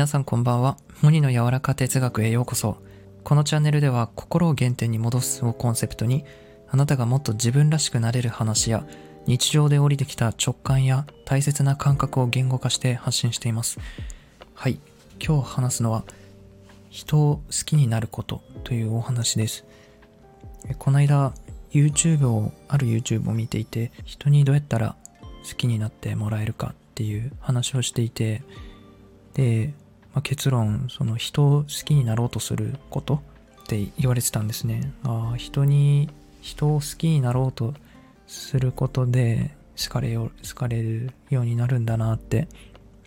皆さんこんばんは。モニの柔らか哲学へようこそ。このチャンネルでは心を原点に戻すをコンセプトに、あなたがもっと自分らしくなれる話や、日常で降りてきた直感や大切な感覚を言語化して発信しています。はい。今日話すのは、人を好きになることというお話です。この間、YouTube を、ある YouTube を見ていて、人にどうやったら好きになってもらえるかっていう話をしていて、で、まあ、結論、その人を好きになろうとすることって言われてたんですね。ああ、人に、人を好きになろうとすることで好かれよ、好かれるようになるんだなって、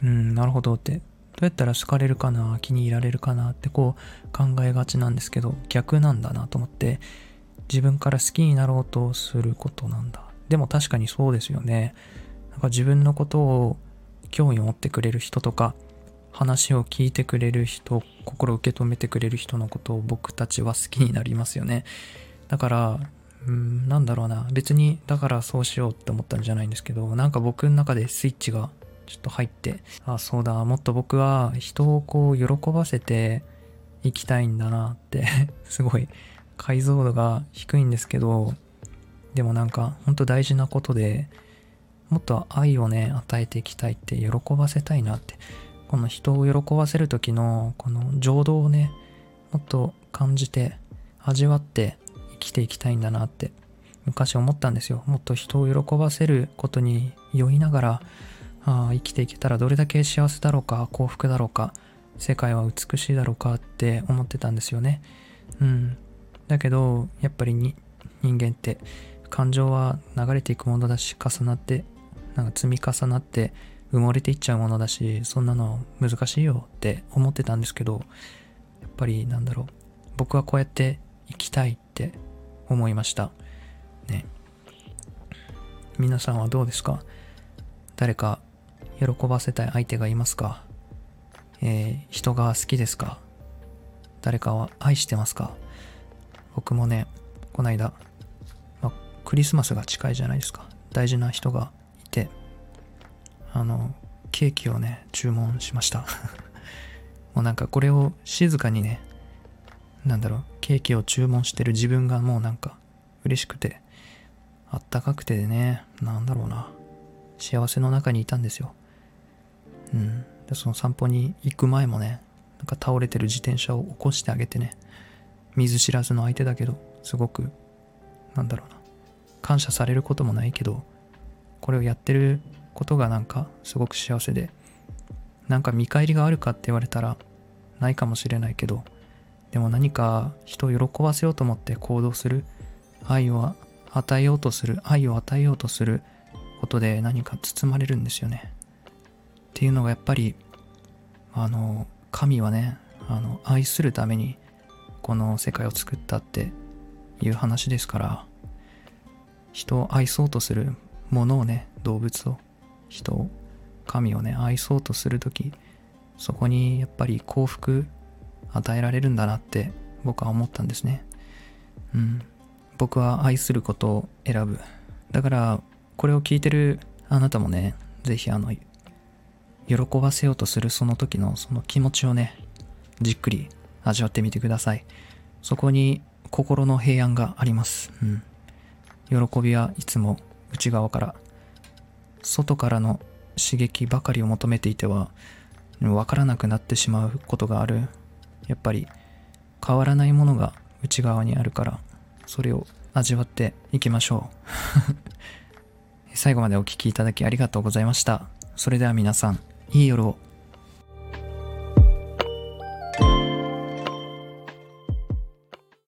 うん、なるほどって、どうやったら好かれるかな、気に入られるかなってこう考えがちなんですけど、逆なんだなと思って、自分から好きになろうとすることなんだ。でも確かにそうですよね。なんか自分のことを興味を持ってくれる人とか、話を聞いてくれる人、心を受け止めてくれる人のことを僕たちは好きになりますよね。だから、うん、なんだろうな。別に、だからそうしようって思ったんじゃないんですけど、なんか僕の中でスイッチがちょっと入って、あ、そうだ、もっと僕は人をこう喜ばせていきたいんだなって すごい解像度が低いんですけど、でもなんか本当大事なことで、もっと愛をね、与えていきたいって喜ばせたいなってこの人を喜ばせる時のこの情動をねもっと感じて味わって生きていきたいんだなって昔思ったんですよ。もっと人を喜ばせることに酔いながらあ生きていけたらどれだけ幸せだろうか幸福だろうか世界は美しいだろうかって思ってたんですよね。うん。だけどやっぱりに人間って感情は流れていくものだし重なってなんか積み重なって埋もれていっちゃうものだし、そんなの難しいよって思ってたんですけど、やっぱりなんだろう、僕はこうやって生きたいって思いました。ね。皆さんはどうですか？誰か喜ばせたい相手がいますか？えー、人が好きですか？誰かは愛してますか？僕もね、こないだ、ま、クリスマスが近いじゃないですか。大事な人がいて、あの、ケーキをね、注文しました。もうなんかこれを静かにね、なんだろう、ケーキを注文してる自分がもうなんか嬉しくて、あったかくてね、なんだろうな、幸せの中にいたんですよ。うん。で、その散歩に行く前もね、なんか倒れてる自転車を起こしてあげてね、見ず知らずの相手だけど、すごく、なんだろうな、感謝されることもないけど、これをやってることがなんかすごく幸せでなんか見返りがあるかって言われたらないかもしれないけどでも何か人を喜ばせようと思って行動する愛を与えようとする愛を与えようとすることで何か包まれるんですよね。っていうのがやっぱりあの神はねあの愛するためにこの世界を作ったっていう話ですから人を愛そうとするものをね動物を人を神をね愛そうとする時そこにやっぱり幸福与えられるんだなって僕は思ったんですね。うん。僕は愛することを選ぶ。だからこれを聞いてるあなたもね是非あの喜ばせようとするその時のその気持ちをねじっくり味わってみてください。そこに心の平安があります。うん。喜びはいつも内側から外からの刺激ばかりを求めていては分からなくなってしまうことがある。やっぱり変わらないものが内側にあるからそれを味わっていきましょう。最後までお聴きいただきありがとうございました。それでは皆さんいい夜を。